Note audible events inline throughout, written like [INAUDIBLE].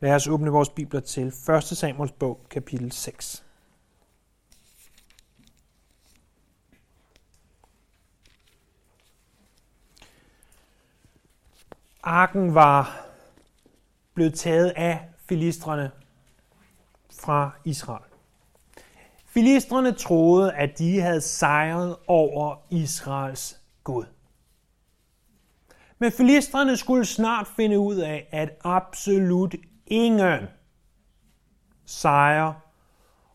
Lad os åbne vores bibler til 1. Samuels bog, kapitel 6. Arken var blevet taget af filistrene fra Israel. Filistrene troede, at de havde sejret over Israels Gud. Men filistrene skulle snart finde ud af, at absolut ingen sejr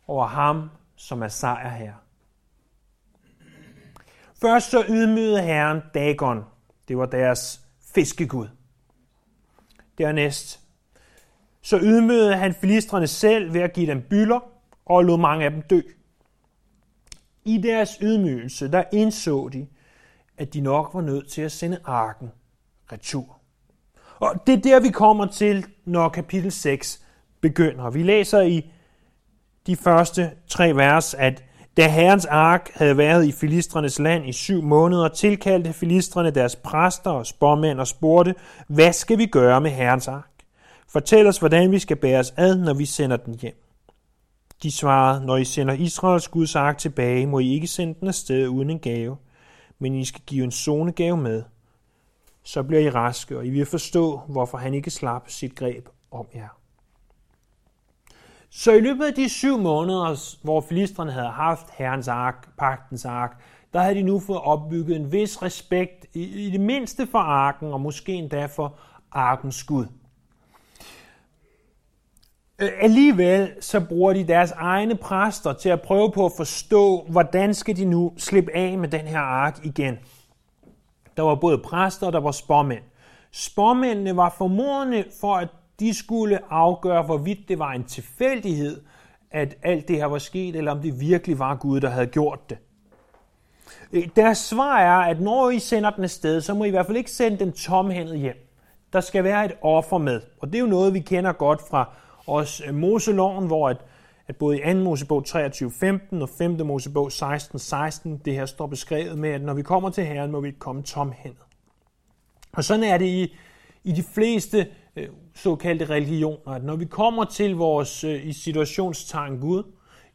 over ham, som er sejr her. Først så ydmygede herren Dagon. Det var deres fiskegud. Dernæst så ydmygede han filistrene selv ved at give dem byller og lod mange af dem dø. I deres ydmygelse, der indså de, at de nok var nødt til at sende arken retur. Og det er der, vi kommer til, når kapitel 6 begynder. Vi læser i de første tre vers, at da Herrens ark havde været i filistrenes land i syv måneder, tilkaldte filistrene deres præster og spormænd og spurgte, hvad skal vi gøre med Herrens ark? Fortæl os, hvordan vi skal bære os ad, når vi sender den hjem. De svarede, når I sender Israels Guds ark tilbage, må I ikke sende den afsted uden en gave, men I skal give en zonegave med. Så bliver I raske, og I vil forstå, hvorfor han ikke slap sit greb om jer. Så i løbet af de syv måneder, hvor filistrene havde haft herrens ark, pagtens ark, der havde de nu fået opbygget en vis respekt, i det mindste for arken, og måske endda for arkens Gud. Øh, alligevel så bruger de deres egne præster til at prøve på at forstå, hvordan skal de nu slippe af med den her ark igen. Der var både præster og der var spormænd. Spormændene var formodende for, at de skulle afgøre, hvorvidt det var en tilfældighed, at alt det her var sket, eller om det virkelig var Gud, der havde gjort det. Øh, deres svar er, at når I sender den afsted, så må I i hvert fald ikke sende den tomhændet hjem. Der skal være et offer med, og det er jo noget, vi kender godt fra os øh, Moseloven, hvor at, at både i 2. Mosebog 23.15 og 5. Mosebog 16.16, 16, det her står beskrevet med, at når vi kommer til Herren, må vi ikke komme tomhændet. Og sådan er det i, i de fleste øh, såkaldte religioner, at når vi kommer til vores øh, i situationstegn Gud,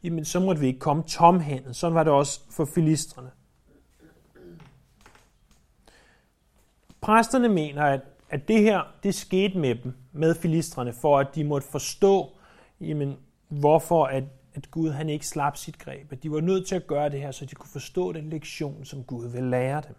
jamen, så må vi ikke komme tomhændet. Sådan var det også for filistrene. Præsterne mener, at at det her, det skete med dem, med filistrene, for at de måtte forstå, jamen, hvorfor at, at Gud han ikke slap sit greb. At de var nødt til at gøre det her, så de kunne forstå den lektion, som Gud vil lære dem.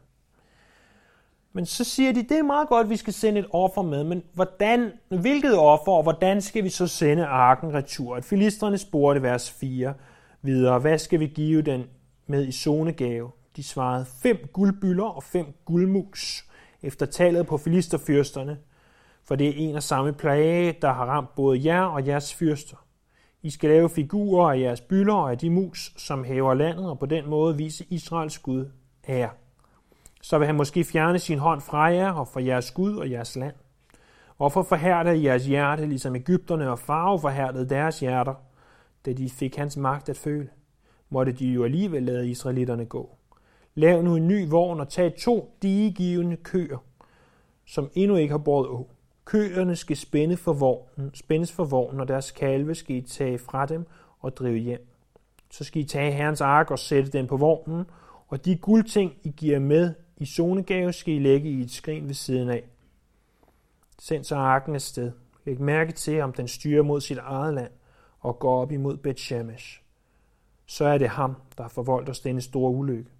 Men så siger de, det er meget godt, at vi skal sende et offer med, men hvordan, hvilket offer, og hvordan skal vi så sende arken retur? At filisterne spurgte vers 4 videre, hvad skal vi give den med i zonegave? De svarede fem guldbyller og fem guldmus efter tallet på filisterfyrsterne, for det er en og samme plage, der har ramt både jer og jeres fyrster. I skal lave figurer af jeres byller og af de mus, som hæver landet, og på den måde vise Israels Gud ære. Så vil han måske fjerne sin hånd fra jer og fra jeres Gud og jeres land. Og for forhærdede jeres hjerte, ligesom Ægypterne og farve forhærdede deres hjerter, da de fik hans magt at føle. Måtte de jo alligevel lade israelitterne gå. Lav nu en ny vogn og tag to digegivende køer, som endnu ikke har båret å. Køerne skal spænde for vognen, spændes for vognen, og deres kalve skal I tage fra dem og drive hjem. Så skal I tage herrens ark og sætte den på vognen, og de guldting, I giver med i zonegave, skal I lægge i et skrin ved siden af. Send så arken afsted. Læg mærke til, om den styrer mod sit eget land og går op imod Bethshemesh. Så er det ham, der har forvoldt os denne store ulykke.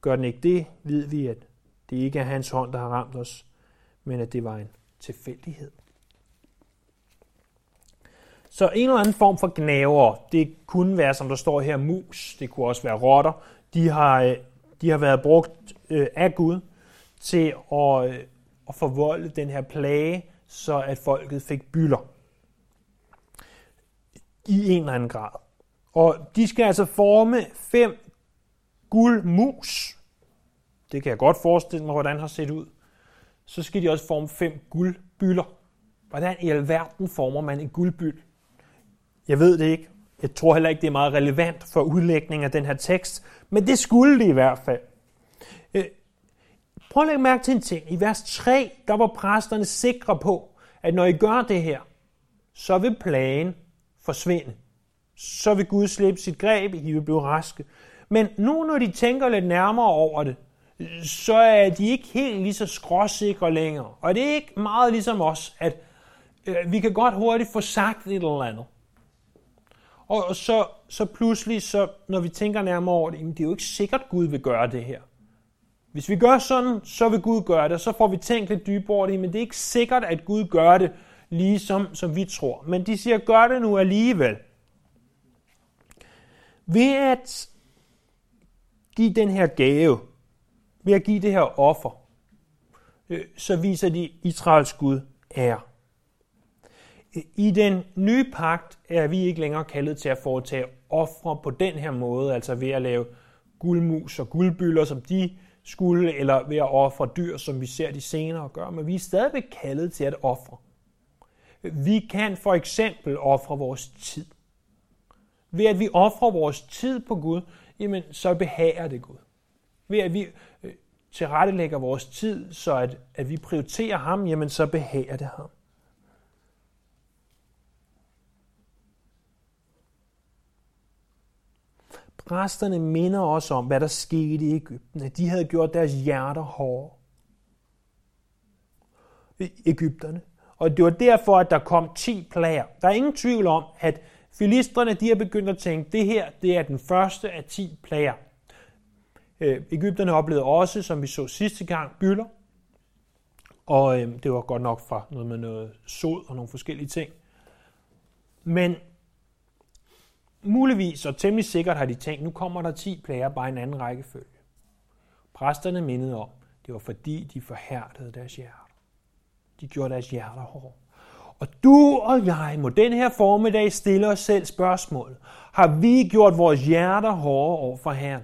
Gør den ikke det, ved vi, at det ikke er hans hånd, der har ramt os, men at det var en tilfældighed. Så en eller anden form for gnaver, det kunne være, som der står her, mus, det kunne også være rotter, de har, øh, de har været brugt øh, af Gud til at, øh, at forvolde den her plage, så at folket fik bylder i en eller anden grad. Og de skal altså forme fem guldmus. Det kan jeg godt forestille mig, hvordan det har set ud. Så skal de også forme fem guldbyller. Hvordan i alverden former man en guldbyld? Jeg ved det ikke. Jeg tror heller ikke, det er meget relevant for udlægning af den her tekst, men det skulle det i hvert fald. Øh, prøv at lægge mærke til en ting. I vers 3, der var præsterne sikre på, at når I gør det her, så vil plagen forsvinde. Så vil Gud slippe sit greb, I vil blive raske. Men nu, når de tænker lidt nærmere over det, så er de ikke helt lige så skråsikre længere. Og det er ikke meget ligesom os, at øh, vi kan godt hurtigt få sagt et eller andet. Og så, så pludselig, så, når vi tænker nærmere over det, jamen, det er jo ikke sikkert, at Gud vil gøre det her. Hvis vi gør sådan, så vil Gud gøre det, så får vi tænkt lidt dybere over det, men det er ikke sikkert, at Gud gør det, lige som, som vi tror. Men de siger, gør det nu alligevel. Ved at give den her gave, ved at give det her offer, øh, så viser de Israels Gud ære. I den nye pagt er vi ikke længere kaldet til at foretage ofre på den her måde, altså ved at lave guldmus og guldbyller, som de skulle, eller ved at ofre dyr, som vi ser de senere gøre, men vi er stadigvæk kaldet til at ofre. Vi kan for eksempel ofre vores tid. Ved at vi ofrer vores tid på Gud, jamen, så behager det Gud. Ved at vi øh, tilrettelægger vores tid, så at, at vi prioriterer ham, jamen, så behager det ham. Præsterne minder os om, hvad der skete i Ægypten, at de havde gjort deres hjerter hårde. Ægypterne. Og det var derfor, at der kom 10 plager. Der er ingen tvivl om, at filistrene de har begyndt at tænke, det her det er den første af 10 plager. Øh, Ægypterne oplevede også, som vi så sidste gang, bylder. Og øh, det var godt nok fra noget med noget sod og nogle forskellige ting. Men muligvis og temmelig sikkert har de tænkt, nu kommer der 10 plager bare i en anden rækkefølge. Præsterne mindede om, det var fordi de forhærdede deres hjerter. De gjorde deres hjerter hårde. Og du og jeg må den her formiddag stille os selv spørgsmål. Har vi gjort vores hjerter hårde over for Herren?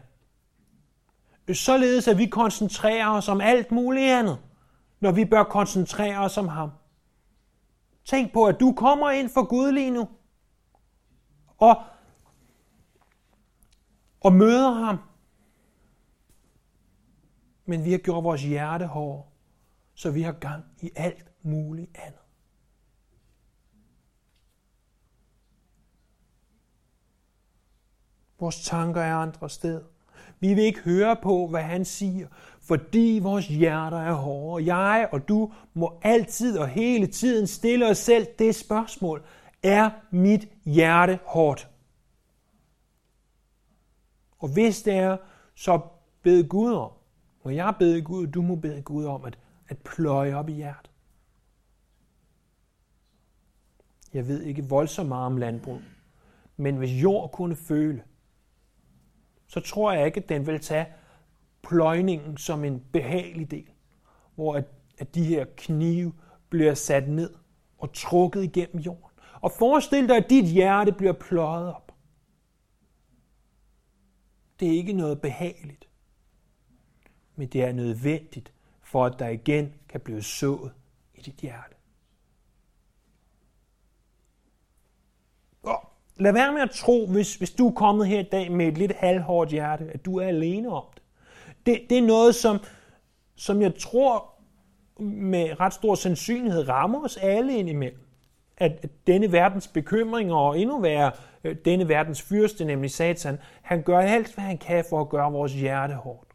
Således at vi koncentrerer os om alt muligt andet, når vi bør koncentrere os om ham. Tænk på, at du kommer ind for Gud lige nu. Og, og møder ham. Men vi har gjort vores hjerte hård, så vi har gang i alt muligt andet. Vores tanker er andre steder. Vi vil ikke høre på, hvad han siger, fordi vores hjerter er hårde. Jeg og du må altid og hele tiden stille os selv det spørgsmål. Er mit hjerte hårdt? Og hvis det er, så bed Gud om. Må jeg beder Gud, du må bede Gud om at, at pløje op i hjertet. Jeg ved ikke voldsomt meget om landbrug. Men hvis jord kunne føle, så tror jeg ikke, at den vil tage pløjningen som en behagelig del, hvor at, at de her knive bliver sat ned og trukket igennem jorden. Og forestil dig, at dit hjerte bliver pløjet op. Det er ikke noget behageligt, men det er nødvendigt, for at der igen kan blive sået i dit hjerte. Lad være med at tro, hvis, hvis du er kommet her i dag med et lidt halvhårdt hjerte, at du er alene om det. Det, det er noget, som, som jeg tror med ret stor sandsynlighed rammer os alle indimellem. At, at denne verdens bekymringer, og endnu værre, øh, denne verdens fyrste, nemlig Satan, han gør alt, hvad han kan for at gøre vores hjerte hårdt.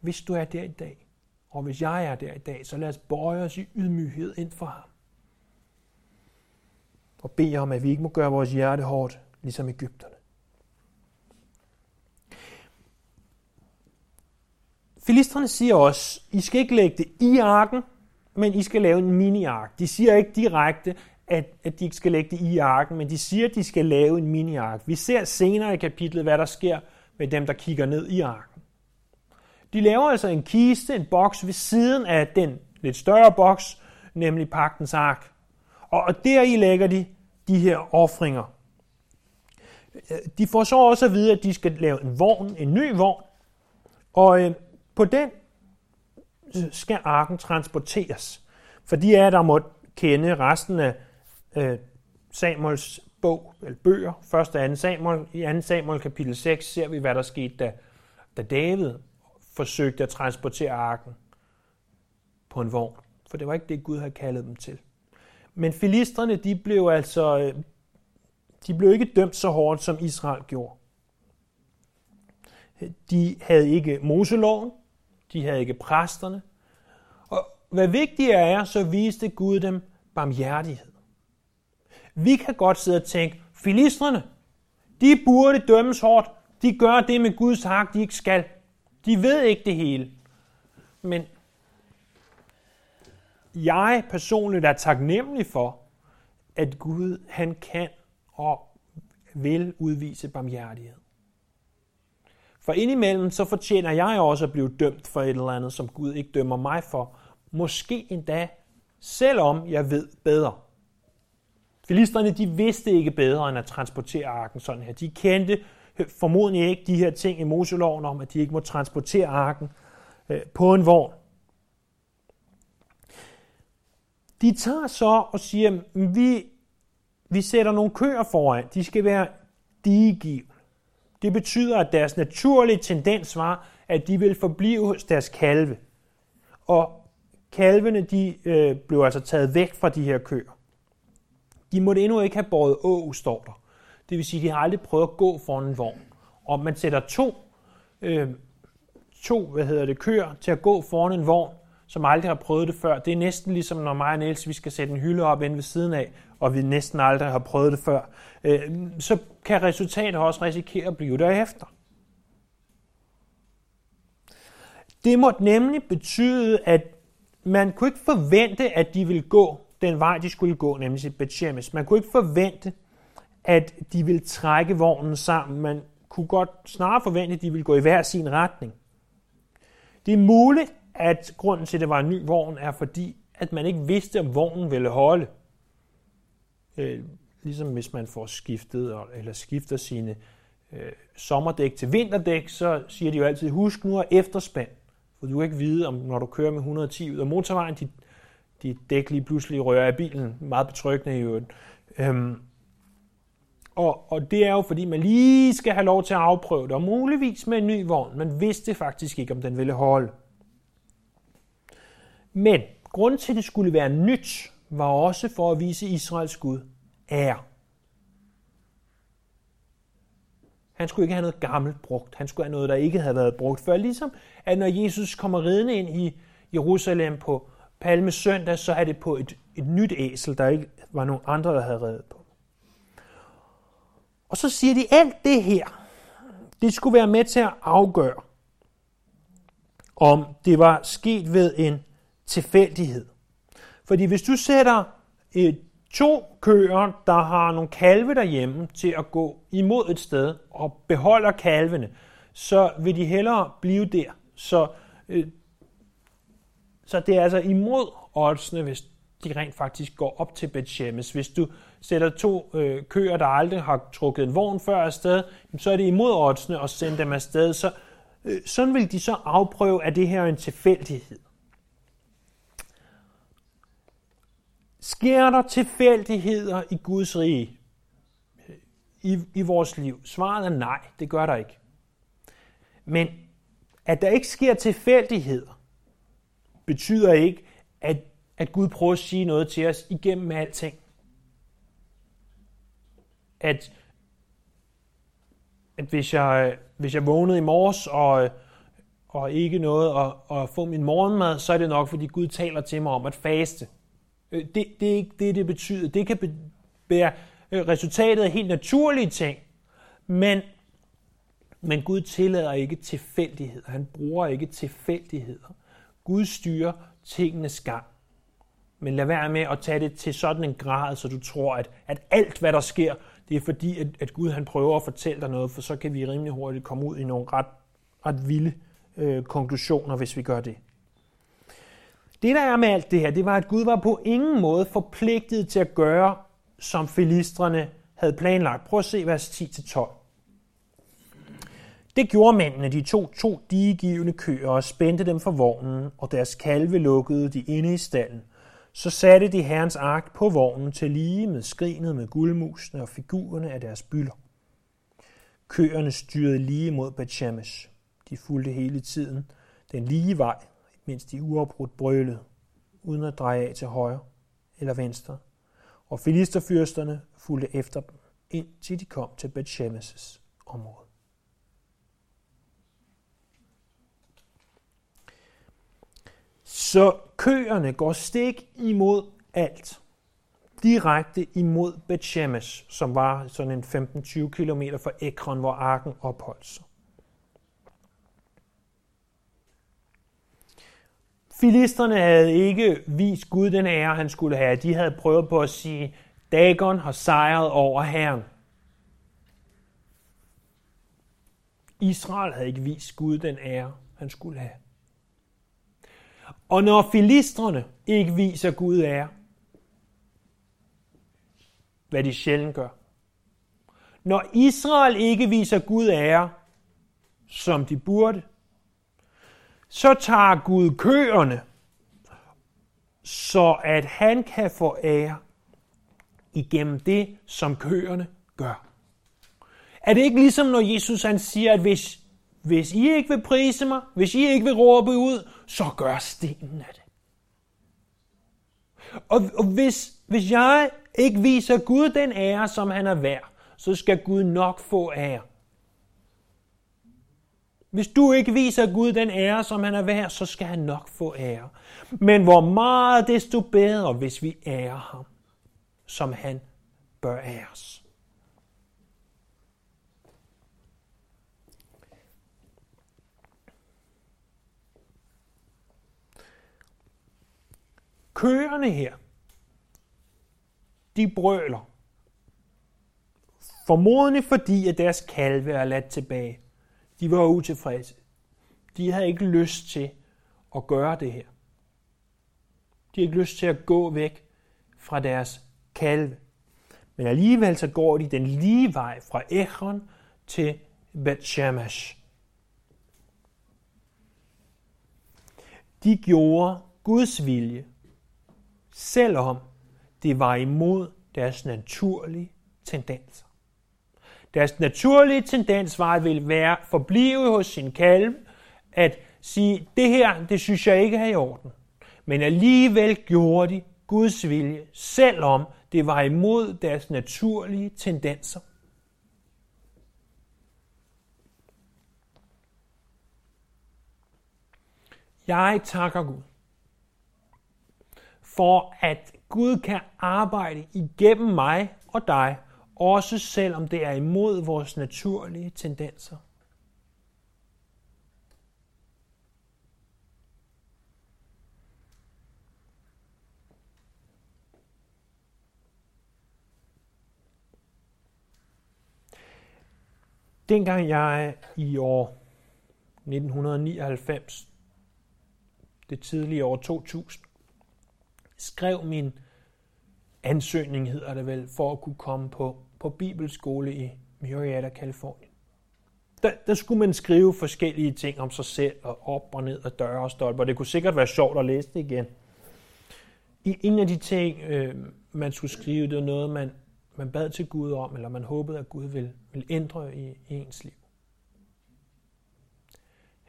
Hvis du er der i dag, og hvis jeg er der i dag, så lad os bøje os i ydmyghed ind for ham og bede om, at vi ikke må gøre vores hjerte hårdt, ligesom Ægypterne. Filistrene siger også, I skal ikke lægge det i arken, men I skal lave en mini-ark. De siger ikke direkte, at, at de ikke skal lægge det i arken, men de siger, at de skal lave en mini-ark. Vi ser senere i kapitlet, hvad der sker med dem, der kigger ned i arken. De laver altså en kiste, en boks ved siden af den lidt større boks, nemlig pagtens ark. Og deri lægger de de her offringer. Øh, de får så også at vide, at de skal lave en vogn, en ny vogn, og øh, på den skal arken transporteres. For de er der måtte kende resten af øh, Samuels bog, eller bøger, 1. og 2. Samuel. I 2. Samuel kapitel 6 ser vi, hvad der skete, da, da David forsøgte at transportere arken på en vogn. For det var ikke det, Gud havde kaldet dem til. Men filisterne, de blev altså de blev ikke dømt så hårdt, som Israel gjorde. De havde ikke Moseloven, de havde ikke præsterne. Og hvad vigtigere er, så viste Gud dem barmhjertighed. Vi kan godt sidde og tænke, filistrene, de burde dømmes hårdt. De gør det med Guds hak, de ikke skal. De ved ikke det hele. Men jeg personligt er taknemmelig for, at Gud han kan og vil udvise barmhjertighed. For indimellem så fortjener jeg også at blive dømt for et eller andet, som Gud ikke dømmer mig for. Måske endda, selvom jeg ved bedre. Filisterne, de vidste ikke bedre end at transportere arken sådan her. De kendte øh, formodentlig ikke de her ting i Moseloven om, at de ikke må transportere arken øh, på en vogn. De tager så og siger, vi, vi sætter nogle køer foran. De skal være digiv. Det betyder, at deres naturlige tendens var, at de ville forblive hos deres kalve. Og kalvene de, øh, blev altså taget væk fra de her køer. De måtte endnu ikke have båret å, står der. Det vil sige, at de har aldrig prøvet at gå foran en vogn. Og man sætter to, øh, to hvad hedder det, køer til at gå foran en vogn, som aldrig har prøvet det før. Det er næsten ligesom, når mig og Niels, vi skal sætte en hylde op inde ved siden af, og vi næsten aldrig har prøvet det før. Øh, så kan resultatet også risikere at blive derefter. Det måtte nemlig betyde, at man kunne ikke forvente, at de ville gå den vej, de skulle gå, nemlig til Bethshemes. Man kunne ikke forvente, at de ville trække vognen sammen. Man kunne godt snarere forvente, at de ville gå i hver sin retning. Det er muligt, at grunden til, at det var en ny vogn, er fordi, at man ikke vidste, om vognen ville holde. Øh, ligesom hvis man får skiftet, eller skifter sine øh, sommerdæk til vinterdæk, så siger de jo altid, husk nu at efterspand. For du kan ikke vide, om når du kører med 110 ud af motorvejen, dit, dit dæk lige pludselig rører af bilen. Meget betryggende i øvrigt. Øhm, og, og det er jo, fordi man lige skal have lov til at afprøve det, og muligvis med en ny vogn. Man vidste faktisk ikke, om den ville holde. Men grunden til, at det skulle være nyt, var også for at vise Israels Gud ære. Han skulle ikke have noget gammelt brugt. Han skulle have noget, der ikke havde været brugt før. Ligesom at når Jesus kommer ridende ind i Jerusalem på Palme søndag, så er det på et, et nyt æsel, der ikke var nogen andre, der havde reddet på. Og så siger de, alt det her, det skulle være med til at afgøre, om det var sket ved en tilfældighed. Fordi hvis du sætter et, to køer, der har nogle kalve derhjemme til at gå imod et sted og beholder kalvene, så vil de hellere blive der. Så, øh, så det er altså imod oddsene, hvis de rent faktisk går op til Bethshemes. Hvis du sætter to øh, køer, der aldrig har trukket en vogn før afsted, så er det imod oddsene at sende dem afsted. Så, øh, sådan vil de så afprøve, at det her er en tilfældighed. Sker der tilfældigheder i Guds rige i, i vores liv? Svaret er nej, det gør der ikke. Men at der ikke sker tilfældigheder, betyder ikke, at, at Gud prøver at sige noget til os igennem alting. At, at hvis, jeg, hvis jeg vågnede i morges og, og ikke noget at, at få min morgenmad, så er det nok, fordi Gud taler til mig om at faste. Øh, det, det er ikke det, det betyder. Det kan være øh, resultatet af helt naturlige ting, men, men Gud tillader ikke tilfældigheder. Han bruger ikke tilfældigheder. Gud styrer tingenes gang. Men lad være med at tage det til sådan en grad, så du tror, at, at alt, hvad der sker, det er fordi, at, at Gud han prøver at fortælle dig noget, for så kan vi rimelig hurtigt komme ud i nogle ret, ret vilde øh, konklusioner, hvis vi gør det. Det der er med alt det her, det var, at Gud var på ingen måde forpligtet til at gøre, som filistrene havde planlagt. Prøv at se vers 10-12. Det gjorde mændene, de to to digegivende køer og spændte dem for vognen, og deres kalve lukkede de inde i stallen. Så satte de herrens ark på vognen til lige med skrinet med guldmusene og figurerne af deres bylder. Køerne styrede lige mod Bethshemesh. De fulgte hele tiden den lige vej, mens de uafbrudt brølede, uden at dreje af til højre eller venstre og filisterfyrsterne fulgte efter dem, indtil de kom til Bethshemes' område. Så køerne går stik imod alt. Direkte imod Bethshemes, som var sådan en 15-20 km fra Ekron, hvor arken opholdt sig. Filisterne havde ikke vist Gud den ære, han skulle have. De havde prøvet på at sige, Dagon har sejret over Herren. Israel havde ikke vist Gud den ære, han skulle have. Og når filistrene ikke viser Gud ære, hvad de sjældent gør. Når Israel ikke viser Gud ære, som de burde, så tager Gud køerne, så at han kan få ære igennem det, som køerne gør. Er det ikke ligesom, når Jesus han siger, at hvis, hvis I ikke vil prise mig, hvis I ikke vil råbe ud, så gør stenen af det. Og, og hvis, hvis jeg ikke viser Gud den ære, som han er værd, så skal Gud nok få ære. Hvis du ikke viser Gud den ære, som han er værd, så skal han nok få ære. Men hvor meget desto bedre, hvis vi ærer ham, som han bør æres. Køerne her, de brøler. Formodentlig fordi, at deres kalve er ladt tilbage. De var utilfredse. De havde ikke lyst til at gøre det her. De havde ikke lyst til at gå væk fra deres kalve. Men alligevel så går de den lige vej fra Ekron til Bethshemesh. De gjorde Guds vilje, selvom det var imod deres naturlige tendenser. Deres naturlige tendens var at ville være forblive hos sin kalv, at sige, det her, det synes jeg ikke er i orden. Men alligevel gjorde de Guds vilje, selvom det var imod deres naturlige tendenser. Jeg takker Gud for, at Gud kan arbejde igennem mig og dig, også selvom det er imod vores naturlige tendenser. Dengang jeg i år 1999, det tidlige år 2000, skrev min ansøgning, hedder det vel, for at kunne komme på, på bibelskole i Murrieta, Kalifornien. Der, der skulle man skrive forskellige ting om sig selv, og op og ned og døre og stolper. Det kunne sikkert være sjovt at læse det igen. I en af de ting, øh, man skulle skrive, det var noget, man, man bad til Gud om, eller man håbede, at Gud ville, ville ændre i, i ens liv.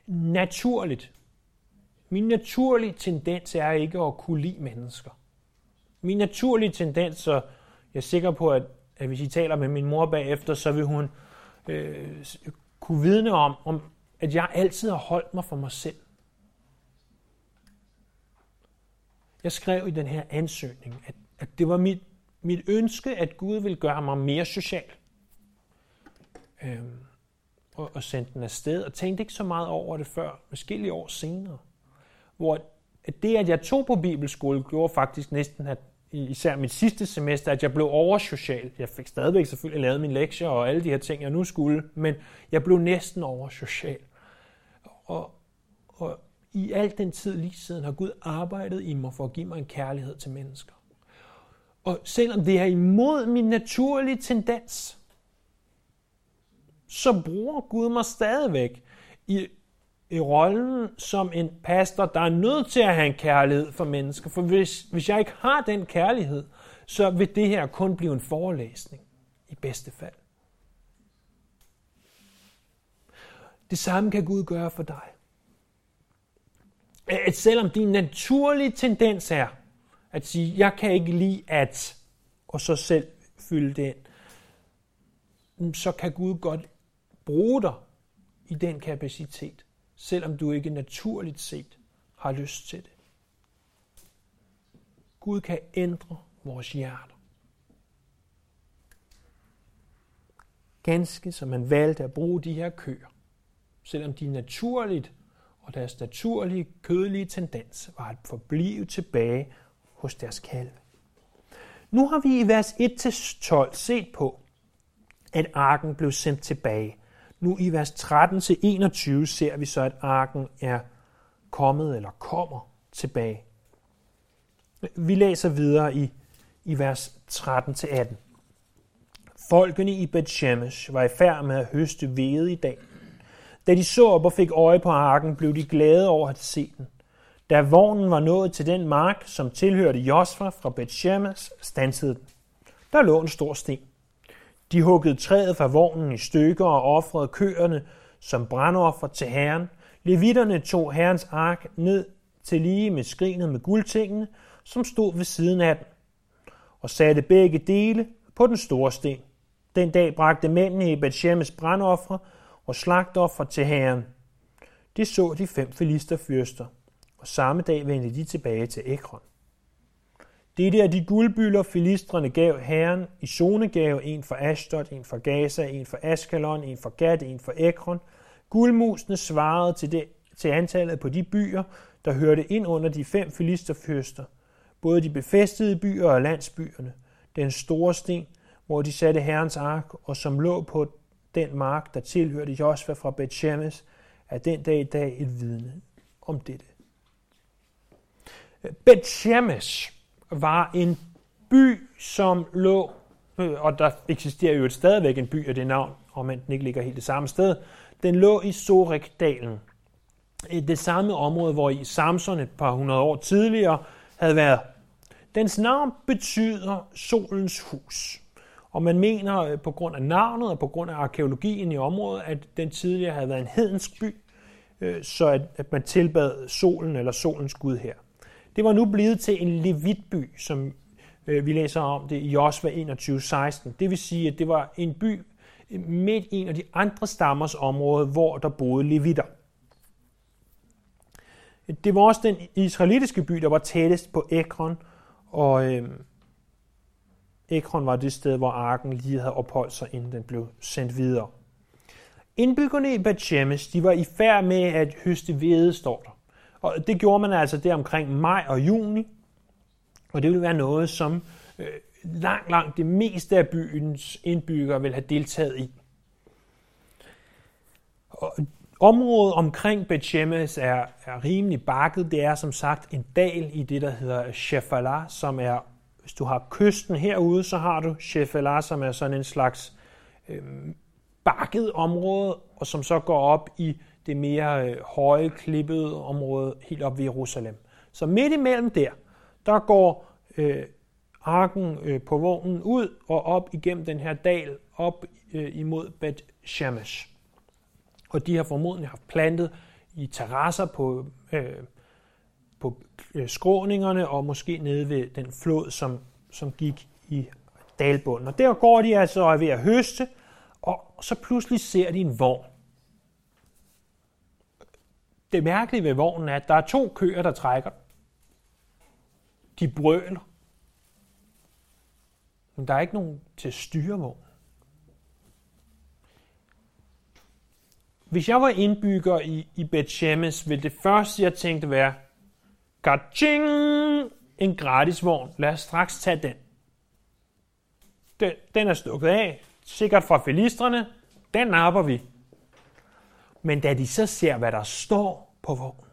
Naturligt. Min naturlige tendens er ikke at kunne lide mennesker. Min naturlige tendens, så jeg er sikker på, at, at hvis I taler med min mor bagefter, så vil hun øh, kunne vidne om, om, at jeg altid har holdt mig for mig selv. Jeg skrev i den her ansøgning, at, at det var mit, mit ønske, at Gud ville gøre mig mere social. Øhm, og, og sendte den afsted, og tænkte ikke så meget over det før, måske år senere. Hvor at det, at jeg tog på bibelskole, gjorde faktisk næsten, at især mit sidste semester, at jeg blev oversocial. Jeg fik stadigvæk selvfølgelig lavet mine lektier og alle de her ting, jeg nu skulle, men jeg blev næsten oversocial. Og, og i al den tid lige siden har Gud arbejdet i mig for at give mig en kærlighed til mennesker. Og selvom det er imod min naturlige tendens, så bruger Gud mig stadigvæk i i rollen som en pastor, der er nødt til at have en kærlighed for mennesker. For hvis, hvis jeg ikke har den kærlighed, så vil det her kun blive en forelæsning i bedste fald. Det samme kan Gud gøre for dig. At selvom din naturlige tendens er at sige, jeg kan ikke lide at, og så selv fylde det ind, mm, så kan Gud godt bruge dig i den kapacitet, selvom du ikke naturligt set har lyst til det. Gud kan ændre vores hjerter. Ganske som man valgte at bruge de her køer, selvom de naturligt og deres naturlige kødelige tendens var at forblive tilbage hos deres kalve. Nu har vi i vers 1-12 set på, at arken blev sendt tilbage. Nu i vers 13-21 ser vi så, at arken er kommet eller kommer tilbage. Vi læser videre i, i vers 13-18. Folkene i Bethshemesh var i færd med at høste hvede i dag. Da de så op og fik øje på arken, blev de glade over at se den. Da vognen var nået til den mark, som tilhørte Josfa fra Bethshemesh, stansede den. Der lå en stor sten. De huggede træet fra vognen i stykker og offrede køerne som brandoffer til herren. Levitterne tog herrens ark ned til lige med skrinet med guldtingene, som stod ved siden af den, og satte begge dele på den store sten. Den dag bragte mændene i Bethshemes brandoffre og slagtoffer til herren. Det så de fem filisterfyrster, og samme dag vendte de tilbage til Ekron. Det er de guldbyller, filistrene gav herren i zonegave, en for Ashdod, en for Gaza, en for Askalon, en for Gad, en for Ekron. Guldmusene svarede til, det, til antallet på de byer, der hørte ind under de fem filisterfyrster, både de befæstede byer og landsbyerne, den store sten, hvor de satte herrens ark, og som lå på den mark, der tilhørte Josva fra Bethshemes, er den dag i dag et vidne om dette. Bethshemes var en by, som lå, og der eksisterer jo et stadigvæk en by af det navn, om den ikke ligger helt det samme sted, den lå i Sorikdalen. Det samme område, hvor i Samson et par hundrede år tidligere havde været. Dens navn betyder solens hus. Og man mener øh, på grund af navnet og på grund af arkeologien i området, at den tidligere havde været en hedensk by, øh, så at man tilbad solen eller solens gud her. Det var nu blevet til en levitby, som øh, vi læser om det i Josva 21.16. Det vil sige, at det var en by øh, midt i en af de andre stammers område, hvor der boede levitter. Det var også den israelitiske by, der var tættest på Ekron, og øh, Ekron var det sted, hvor arken lige havde opholdt sig, inden den blev sendt videre. Indbyggerne i Bethshemesh, de var i færd med at høste hvede, står der. Og det gjorde man altså der omkring maj og juni, og det ville være noget, som øh, langt, langt det meste af byens indbyggere vil have deltaget i. Og området omkring Betjemes er, er rimelig bakket. Det er som sagt en dal i det, der hedder Shefala, som er hvis du har kysten herude, så har du Shefala, som er sådan en slags øh, bakket område, og som så går op i det mere øh, høje, klippede område helt op ved Jerusalem. Så midt imellem der, der går øh, arken øh, på vognen ud og op igennem den her dal, op øh, imod Bet Shemesh. Og de har formodentlig haft plantet i terrasser på øh, på øh, skråningerne og måske nede ved den flod, som, som gik i dalbunden. Og der går de altså og er ved at høste, og så pludselig ser de en vogn. Det mærkelige ved vognen er, at der er to køer, der trækker De brøler. Men der er ikke nogen til at styre vognen. Hvis jeg var indbygger i, i Bethshemes, ville det første, jeg tænkte være, Kaching! En gratis vogn. Lad os straks tage den. Den, den er stukket af. Sikkert fra filistrene. Den napper vi. Men da de så ser, hvad der står på vognen,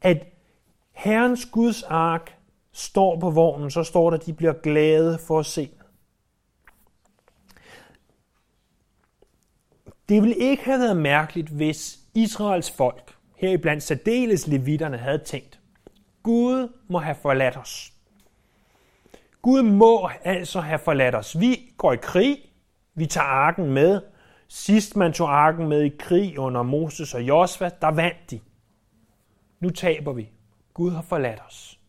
at Herrens Guds ark står på vognen, så står der, at de bliver glade for at se Det ville ikke have været mærkeligt, hvis Israels folk, heriblandt særdeles levitterne, havde tænkt, Gud må have forladt os. Gud må altså have forladt os. Vi går i krig. Vi tager arken med. Sidst man tog arken med i krig under Moses og Josva, der vandt de. Nu taber vi. Gud har forladt os.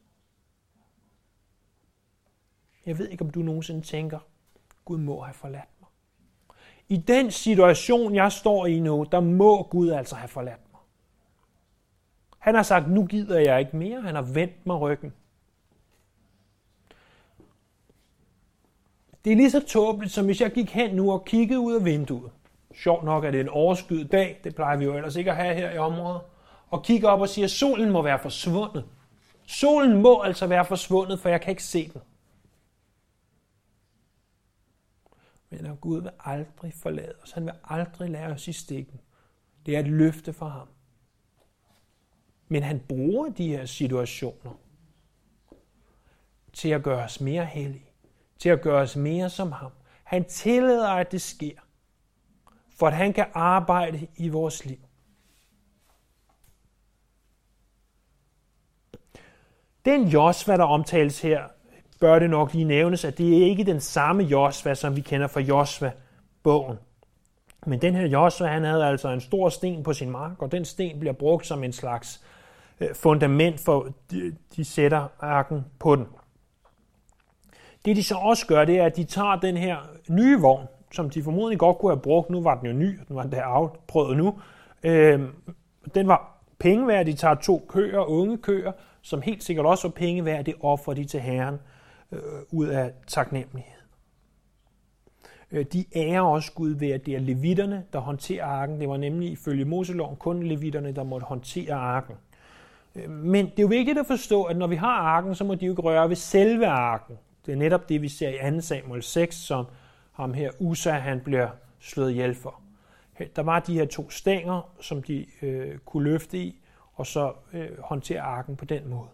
Jeg ved ikke, om du nogensinde tænker, Gud må have forladt mig. I den situation, jeg står i nu, der må Gud altså have forladt mig. Han har sagt, nu gider jeg ikke mere. Han har vendt mig ryggen. Det er lige så tåbeligt, som hvis jeg gik hen nu og kiggede ud af vinduet. Sjovt nok er det en overskyet dag, det plejer vi jo ellers ikke at have her i området. Og kigger op og siger, at solen må være forsvundet. Solen må altså være forsvundet, for jeg kan ikke se den. Men Gud vil aldrig forlade os. Han vil aldrig lade os i stikken. Det er et løfte for ham. Men han bruger de her situationer til at gøre os mere hellige. Til at gøre os mere som ham. Han tillader, at det sker. For at han kan arbejde i vores liv. Den Josva, der omtales her, bør det nok lige nævnes, at det er ikke den samme Josva, som vi kender fra Josva-bogen. Men den her Josva, han havde altså en stor sten på sin mark, og den sten bliver brugt som en slags øh, fundament for, de, de sætter arken på den. Det de så også gør, det er, at de tager den her nye vogn, som de formodentlig godt kunne have brugt. Nu var den jo ny, den var der afprøvet nu. Øh, den var penge værd. De tager to køer, unge køer, som helt sikkert også var penge værd. Det offrer de til Herren øh, ud af taknemmelighed. Øh, de ærer også Gud ved, at det er levitterne, der håndterer arken. Det var nemlig ifølge Moseloven kun levitterne, der måtte håndtere arken. Øh, men det er jo vigtigt at forstå, at når vi har arken, så må de jo ikke røre ved selve arken. Det er netop det, vi ser i 2 Samuel 6, som ham her Usa, han bliver slået ihjel for. Der var de her to stænger, som de øh, kunne løfte i, og så øh, håndtere arken på den måde.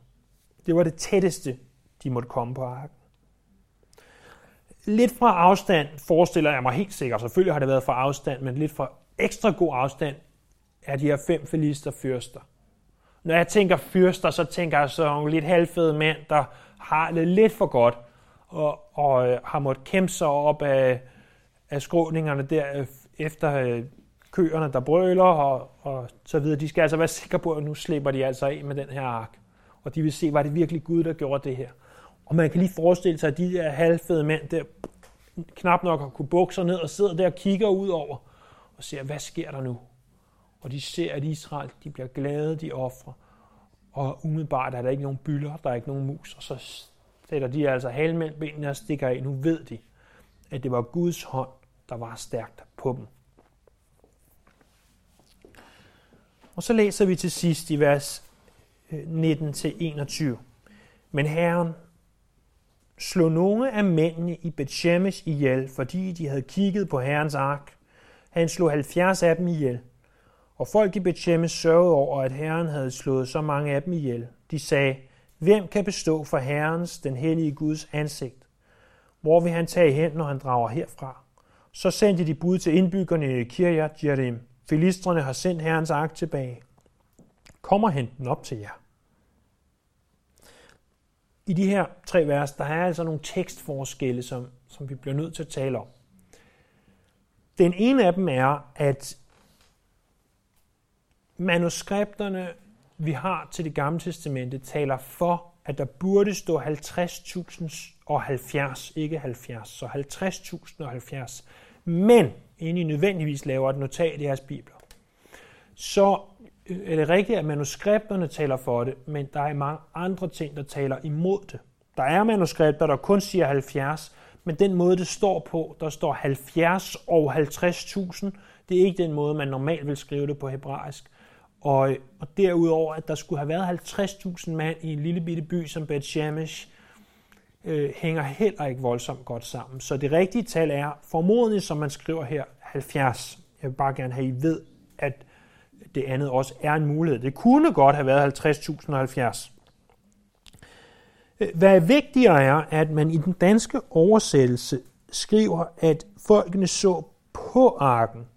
Det var det tætteste, de måtte komme på arken. Lidt fra afstand forestiller jeg mig helt sikkert, selvfølgelig har det været fra afstand, men lidt fra ekstra god afstand, er de her fem filister fyrster. Når jeg tænker fyrster, så tænker jeg så nogle lidt halvfede mænd, der har det lidt for godt, og, og øh, har måttet kæmpe sig op af, af skråningerne der øh, efter øh, køerne, der brøler og, og så videre. De skal altså være sikre på, at nu slipper de altså af med den her ark. Og de vil se, var det virkelig Gud, der gjorde det her. Og man kan lige forestille sig, at de der halvfede mænd der knap nok har kunne bukke sig ned og sidder der og kigger ud over og ser, hvad sker der nu? Og de ser, at Israel de bliver glade, de ofre. Og umiddelbart er der ikke nogen byller, der er ikke nogen mus. Og så sætter de altså halen mellem benene og stikker af. Nu ved de, at det var Guds hånd, der var stærkt på dem. Og så læser vi til sidst i vers øh, 19-21. Men Herren slog nogle af mændene i Bethshemesh ihjel, fordi de havde kigget på Herrens ark. Han slog 70 af dem ihjel. Og folk i Bethshemesh sørgede over, at Herren havde slået så mange af dem ihjel. De sagde, hvem kan bestå for Herrens, den hellige Guds ansigt? Hvor vil han tage hen, når han drager herfra? Så sendte de bud til indbyggerne i Kirjat Jerim. Filistrene har sendt Herrens ark tilbage. Kom og hent den op til jer. I de her tre vers, der er altså nogle tekstforskelle, som, som vi bliver nødt til at tale om. Den ene af dem er, at manuskripterne, vi har til det gamle testamente, taler for, at der burde stå 50.000 og 70, ikke 70, så 50.000 og 70. Men, inden I nødvendigvis laver et notat i jeres bibler, så øh, er det rigtigt, at manuskripterne taler for det, men der er mange andre ting, der taler imod det. Der er manuskripter, der kun siger 70, men den måde, det står på, der står 70 og 50.000, det er ikke den måde, man normalt vil skrive det på hebraisk. Og, og derudover, at der skulle have været 50.000 mand i en lille bitte by som Bet Shemesh, øh, hænger heller ikke voldsomt godt sammen. Så det rigtige tal er formodentlig, som man skriver her, 70. Jeg vil bare gerne have, at I ved, at det andet også er en mulighed. Det kunne godt have været 50.070. Øh, hvad er vigtigere er, at man i den danske oversættelse skriver, at folkene så på arken,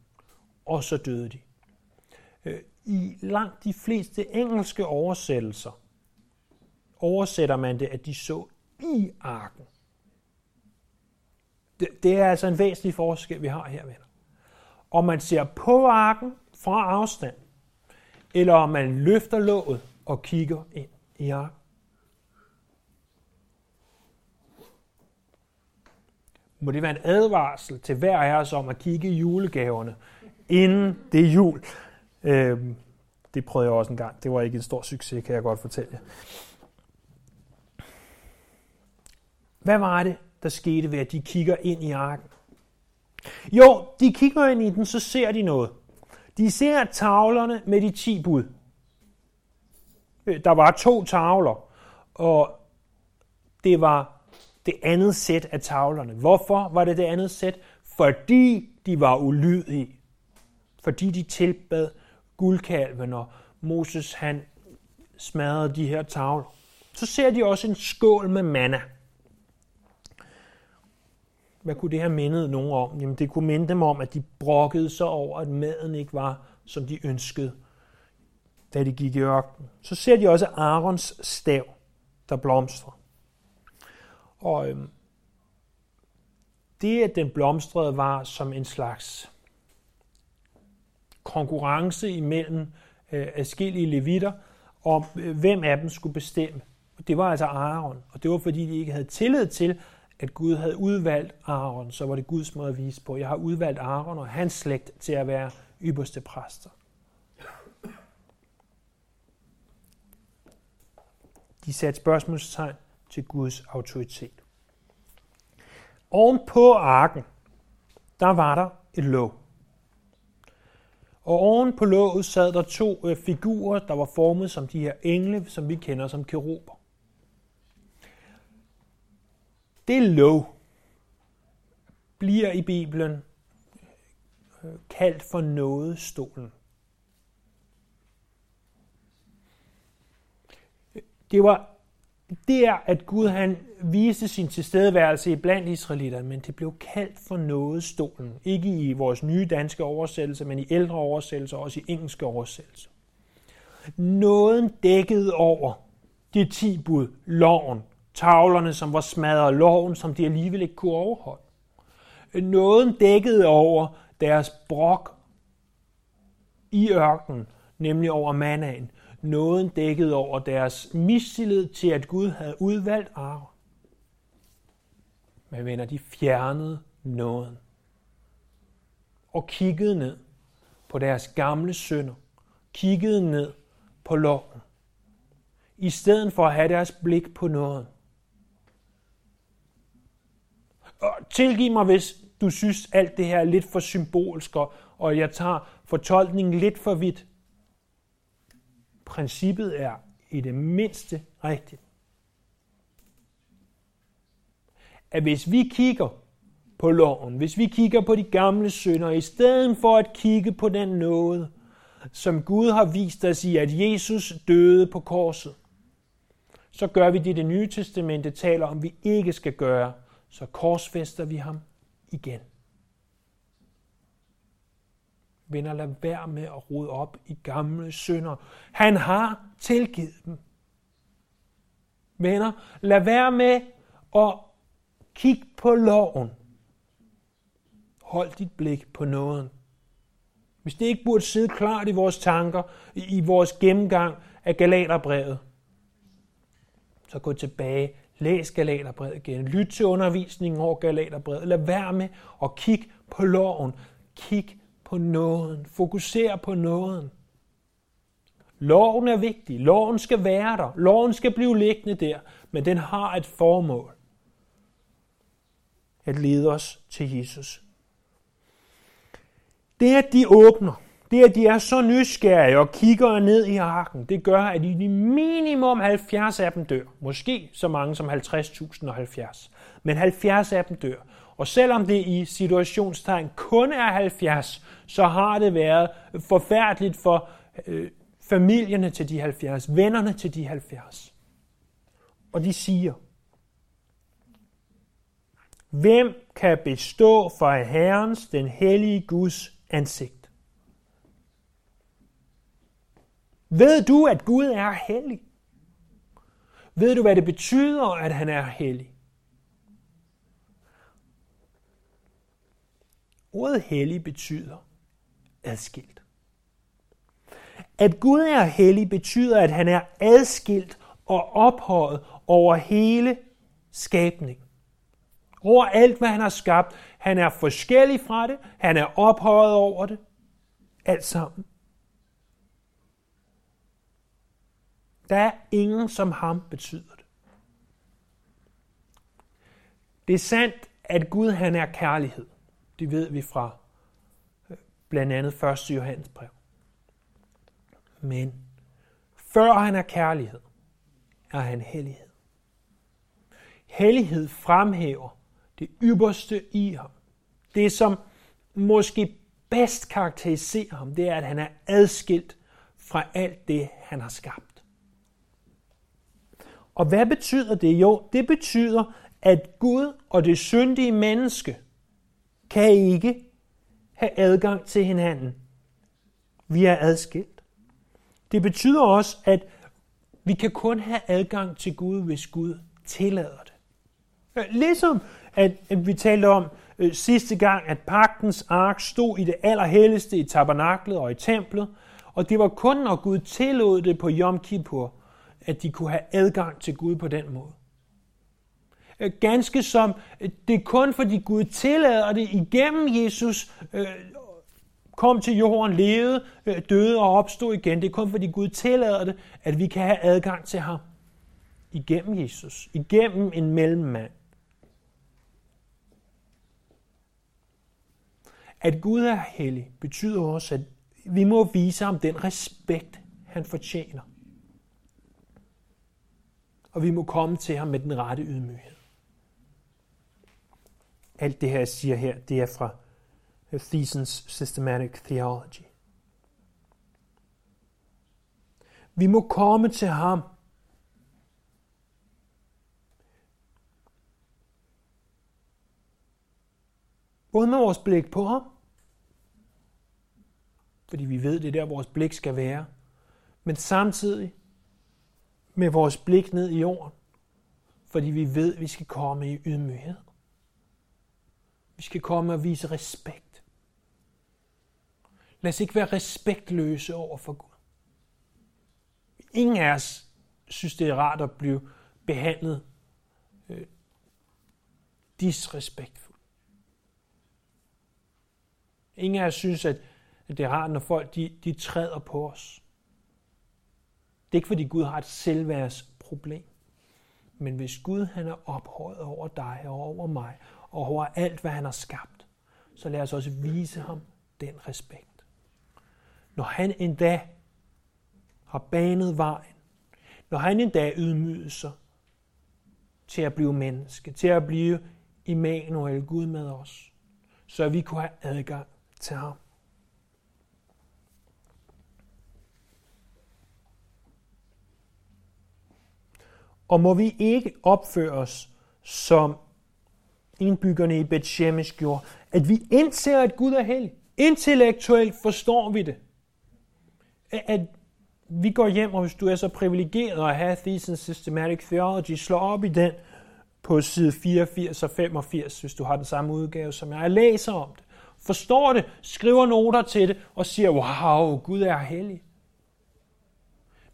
og så døde de. I langt de fleste engelske oversættelser oversætter man det, at de så i arken. Det, det er altså en væsentlig forskel, vi har her, venner. Om man ser på arken fra afstand, eller om man løfter låget og kigger ind i arken. må det være en advarsel til hver af os om at kigge i julegaverne, inden det er jul. Øh, det prøvede jeg også en gang. Det var ikke en stor succes, kan jeg godt fortælle jer. Hvad var det, der skete ved, at de kigger ind i arken? Jo, de kigger ind i den, så ser de noget. De ser tavlerne med de ti bud. Øh, der var to tavler, og det var det andet sæt af tavlerne. Hvorfor var det det andet sæt? Fordi de var ulydige. Fordi de tilbad guldkalven, og Moses han smadrede de her tavler. Så ser de også en skål med manna. Hvad kunne det have mindet nogen om? Jamen det kunne minde dem om, at de brokkede sig over, at maden ikke var, som de ønskede, da de gik i ørkenen. Så ser de også Arons stav, der blomstrer. Og øhm, det, at den blomstrede, var som en slags konkurrence imellem øh, adskillige levitter, om øh, hvem af dem skulle bestemme. Det var altså Aaron, og det var fordi de ikke havde tillid til, at Gud havde udvalgt Aaron, så var det Guds måde at vise på. Jeg har udvalgt Aaron og hans slægt til at være ypperste præster. De satte spørgsmålstegn til Guds autoritet. Oven på arken, der var der et låg. Og oven på låget sad der to øh, figurer, der var formet som de her engle, som vi kender som keruber. Det lov bliver i Bibelen øh, kaldt for nådestolen. Det var der, at Gud han viste sin tilstedeværelse blandt israelitterne, men det blev kaldt for nådestolen. Ikke i vores nye danske oversættelse, men i ældre oversættelser, også i engelske oversættelser. Nåden dækkede over de ti bud, loven, tavlerne, som var smadret, loven, som de alligevel ikke kunne overholde. Nåden dækkede over deres brok i ørkenen, nemlig over mannaen. Nåden dækkede over deres mistillid til, at Gud havde udvalgt Aaron. Men venner, de fjernede nåden og kiggede ned på deres gamle sønder, kiggede ned på loven, i stedet for at have deres blik på nåden. Og tilgiv mig, hvis du synes, alt det her er lidt for symbolsk, og jeg tager fortolkningen lidt for vidt. Princippet er i det mindste rigtigt. At hvis vi kigger på loven, hvis vi kigger på de gamle synder, i stedet for at kigge på den nåde, som Gud har vist os i, at Jesus døde på korset, så gør vi det, det nye testamente taler om, vi ikke skal gøre, så korsfester vi ham igen. Venner, lad være med at rode op i gamle synder. Han har tilgivet dem. Venner, lad være med at kigge på loven. Hold dit blik på nåden. Hvis det ikke burde sidde klart i vores tanker, i vores gennemgang af Galaterbrevet, så gå tilbage Læs Galaterbrevet igen. Lyt til undervisningen over Galaterbrevet. Lad være med at kigge på loven. Kig på nåden. Fokuser på nåden. Loven er vigtig. Loven skal være der. Loven skal blive liggende der. Men den har et formål. At lede os til Jesus. Det, at de åbner det, at de er så nysgerrige og kigger ned i arken, det gør, at i minimum 70 af dem dør. Måske så mange som 50.070. Men 70 af dem dør. Og selvom det i situationstegn kun er 70, så har det været forfærdeligt for øh, familierne til de 70, vennerne til de 70. Og de siger, Hvem kan bestå for Herrens, den hellige Guds ansigt? Ved du, at Gud er hellig? Ved du, hvad det betyder, at han er hellig? Ordet hellig betyder adskilt. At Gud er hellig betyder, at han er adskilt og ophøjet over hele skabningen. Over alt, hvad han har skabt. Han er forskellig fra det. Han er ophøjet over det. Alt sammen. Der er ingen som ham, betyder det. Det er sandt, at Gud han er kærlighed. Det ved vi fra øh, blandt andet 1. Johannes brev. Men før han er kærlighed, er han hellighed. Hellighed fremhæver det ypperste i ham. Det, som måske bedst karakteriserer ham, det er, at han er adskilt fra alt det, han har skabt. Og hvad betyder det? Jo, det betyder, at Gud og det syndige menneske kan ikke have adgang til hinanden. Vi er adskilt. Det betyder også, at vi kan kun have adgang til Gud, hvis Gud tillader det. Ligesom at, at vi talte om øh, sidste gang, at pagtens ark stod i det allerhelligste i tabernaklet og i templet, og det var kun, når Gud tillod det på Yom Kippur, at de kunne have adgang til Gud på den måde. Øh, ganske som øh, det er kun fordi Gud tillader det igennem Jesus øh, kom til jorden, levede, døde og opstod igen. Det er kun fordi Gud tillader det, at vi kan have adgang til ham. Igennem Jesus. Igennem en mellemmand. At Gud er hellig betyder også, at vi må vise ham den respekt, han fortjener. Og vi må komme til ham med den rette ydmyghed. Alt det her, jeg siger her, det er fra Thesens Systematic Theology. Vi må komme til ham. Både med vores blik på ham, fordi vi ved, det er der, vores blik skal være, men samtidig med vores blik ned i jorden, fordi vi ved, at vi skal komme i ydmyghed. Vi skal komme og vise respekt. Lad os ikke være respektløse over for Gud. Ingen af os synes, det er rart at blive behandlet øh, disrespektfuldt. Ingen af os synes, at, at det er rart, når folk de, de træder på os. Det er ikke, fordi Gud har et selvværdsproblem. Men hvis Gud han er ophøjet over dig og over mig, og over alt, hvad han har skabt, så lad os også vise ham den respekt. Når han endda har banet vejen, når han endda ydmyger sig til at blive menneske, til at blive Immanuel, Gud med os, så vi kunne have adgang til ham. Og må vi ikke opføre os som indbyggerne i Bethshemesh gjorde, at vi indser, at Gud er hellig. Intellektuelt forstår vi det. At vi går hjem, og hvis du er så privilegeret at have Thesis Systematic Theology, slå op i den på side 84 og 85, hvis du har den samme udgave som jeg. Jeg læser om det, forstår det, skriver noter til det, og siger, wow, Gud er hellig.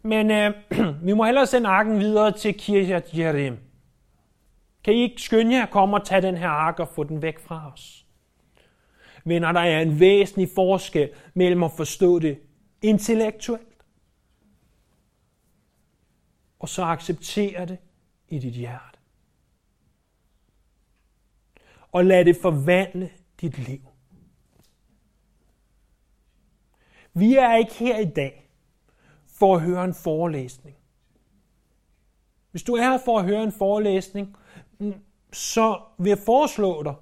Men øh, [CLEARS THROAT] vi må hellere sende arken videre til Kirjat Jerim. Kan I ikke skynde jer at komme og tage den her ark og få den væk fra os? Venner, der er en væsentlig forskel mellem at forstå det intellektuelt, og så acceptere det i dit hjerte. Og lad det forvandle dit liv. Vi er ikke her i dag for at høre en forelæsning. Hvis du er her for at høre en forelæsning, så vil jeg foreslå dig,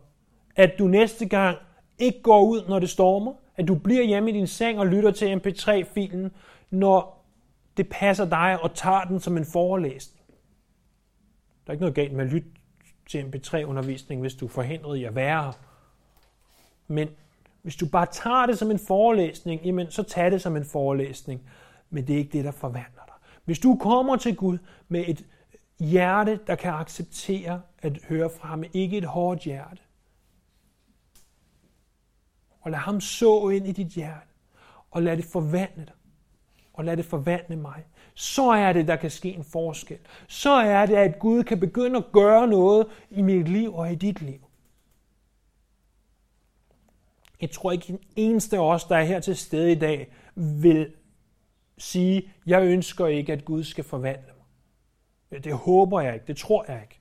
at du næste gang ikke går ud, når det stormer, at du bliver hjemme i din seng og lytter til MP3-filen, når det passer dig og tager den som en forelæsning. Der er ikke noget galt med at lytte til MP3-undervisning, hvis du er forhindret i at være her. Men hvis du bare tager det som en forelæsning, jamen så tag det som en forelæsning. Men det er ikke det, der forvandler dig. Hvis du kommer til Gud med et hjerte, der kan acceptere at høre fra ham, ikke et hårdt hjerte. Og lad ham så ind i dit hjerte, og lad det forvandle dig. og lad det forvandle mig. Så er det, der kan ske en forskel. Så er det, at Gud kan begynde at gøre noget i mit liv og i dit liv. Jeg tror ikke, en eneste af os, der er her til stede i dag, vil sige, jeg ønsker ikke, at Gud skal forvandle. Øh, det håber jeg ikke, det tror jeg ikke.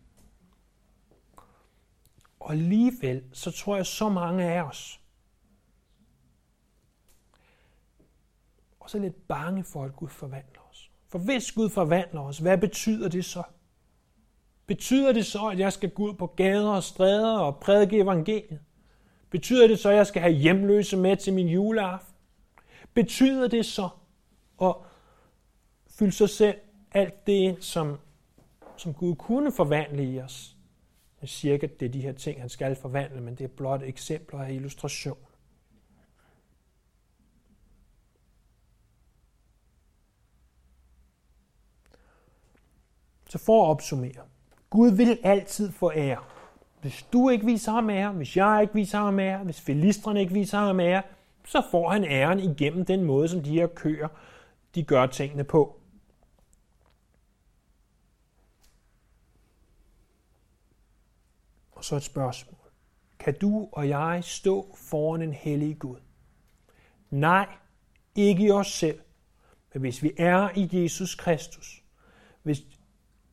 Og alligevel, så tror jeg, så mange af os, og så lidt bange for, at Gud forvandler os. For hvis Gud forvandler os, hvad betyder det så? Betyder det så, at jeg skal gå ud på gader og stræder og prædike evangeliet? Betyder det så, at jeg skal have hjemløse med til min juleaften? Betyder det så at fylde sig selv alt det som, som Gud kunne forvandle i os? Jeg siger ikke, at det er de her ting, han skal forvandle, men det er blot eksempler og illustration. Så for at opsummere. Gud vil altid få ære. Hvis du ikke viser ham ære, hvis jeg ikke viser ham ære, hvis filistrene ikke viser ham ære, så får han æren igennem den måde, som de her køer, de gør tingene på. Så et spørgsmål. Kan du og jeg stå foran en hellig Gud? Nej, ikke i os selv. Men hvis vi er i Jesus Kristus, hvis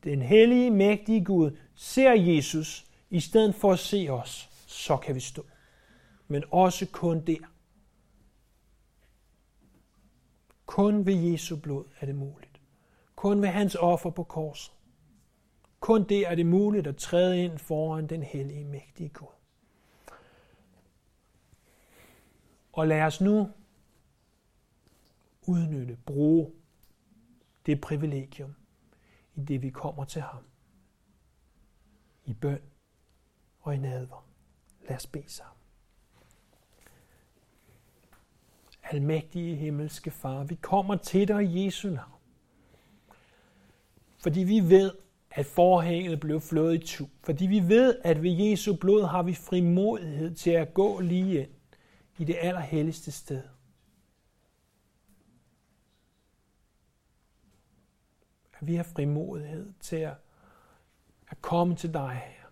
den hellige, mægtige Gud ser Jesus, i stedet for at se os, så kan vi stå. Men også kun der. Kun ved Jesu blod er det muligt. Kun ved hans offer på korset. Kun det er det muligt at træde ind foran den hellige, mægtige Gud. Og lad os nu udnytte, bruge det privilegium, i det vi kommer til ham. I bøn og i nadver. Lad os bede sammen. Almægtige himmelske Far, vi kommer til dig i Jesu navn. Fordi vi ved, at forhænget blev flået i tu. Fordi vi ved, at ved Jesu blod har vi frimodighed til at gå lige ind i det allerhelligste sted. At vi har frimodighed til at, at komme til dig her.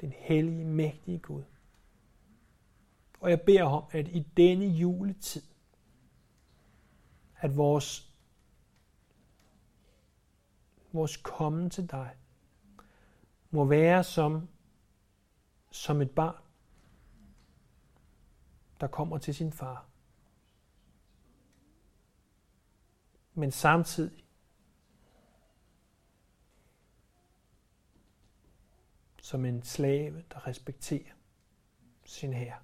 Den hellige, mægtige Gud. Og jeg beder om, at i denne juletid, at vores, vores komme til dig må være som, som et barn, der kommer til sin far. men samtidig som en slave, der respekterer sin herre.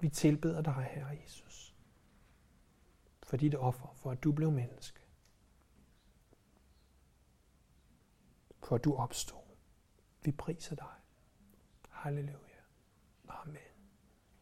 Vi tilbeder dig, Herre Jesus, for dit offer, for at du blev menneske. For at du opstod. Vi priser dig. Halleluja.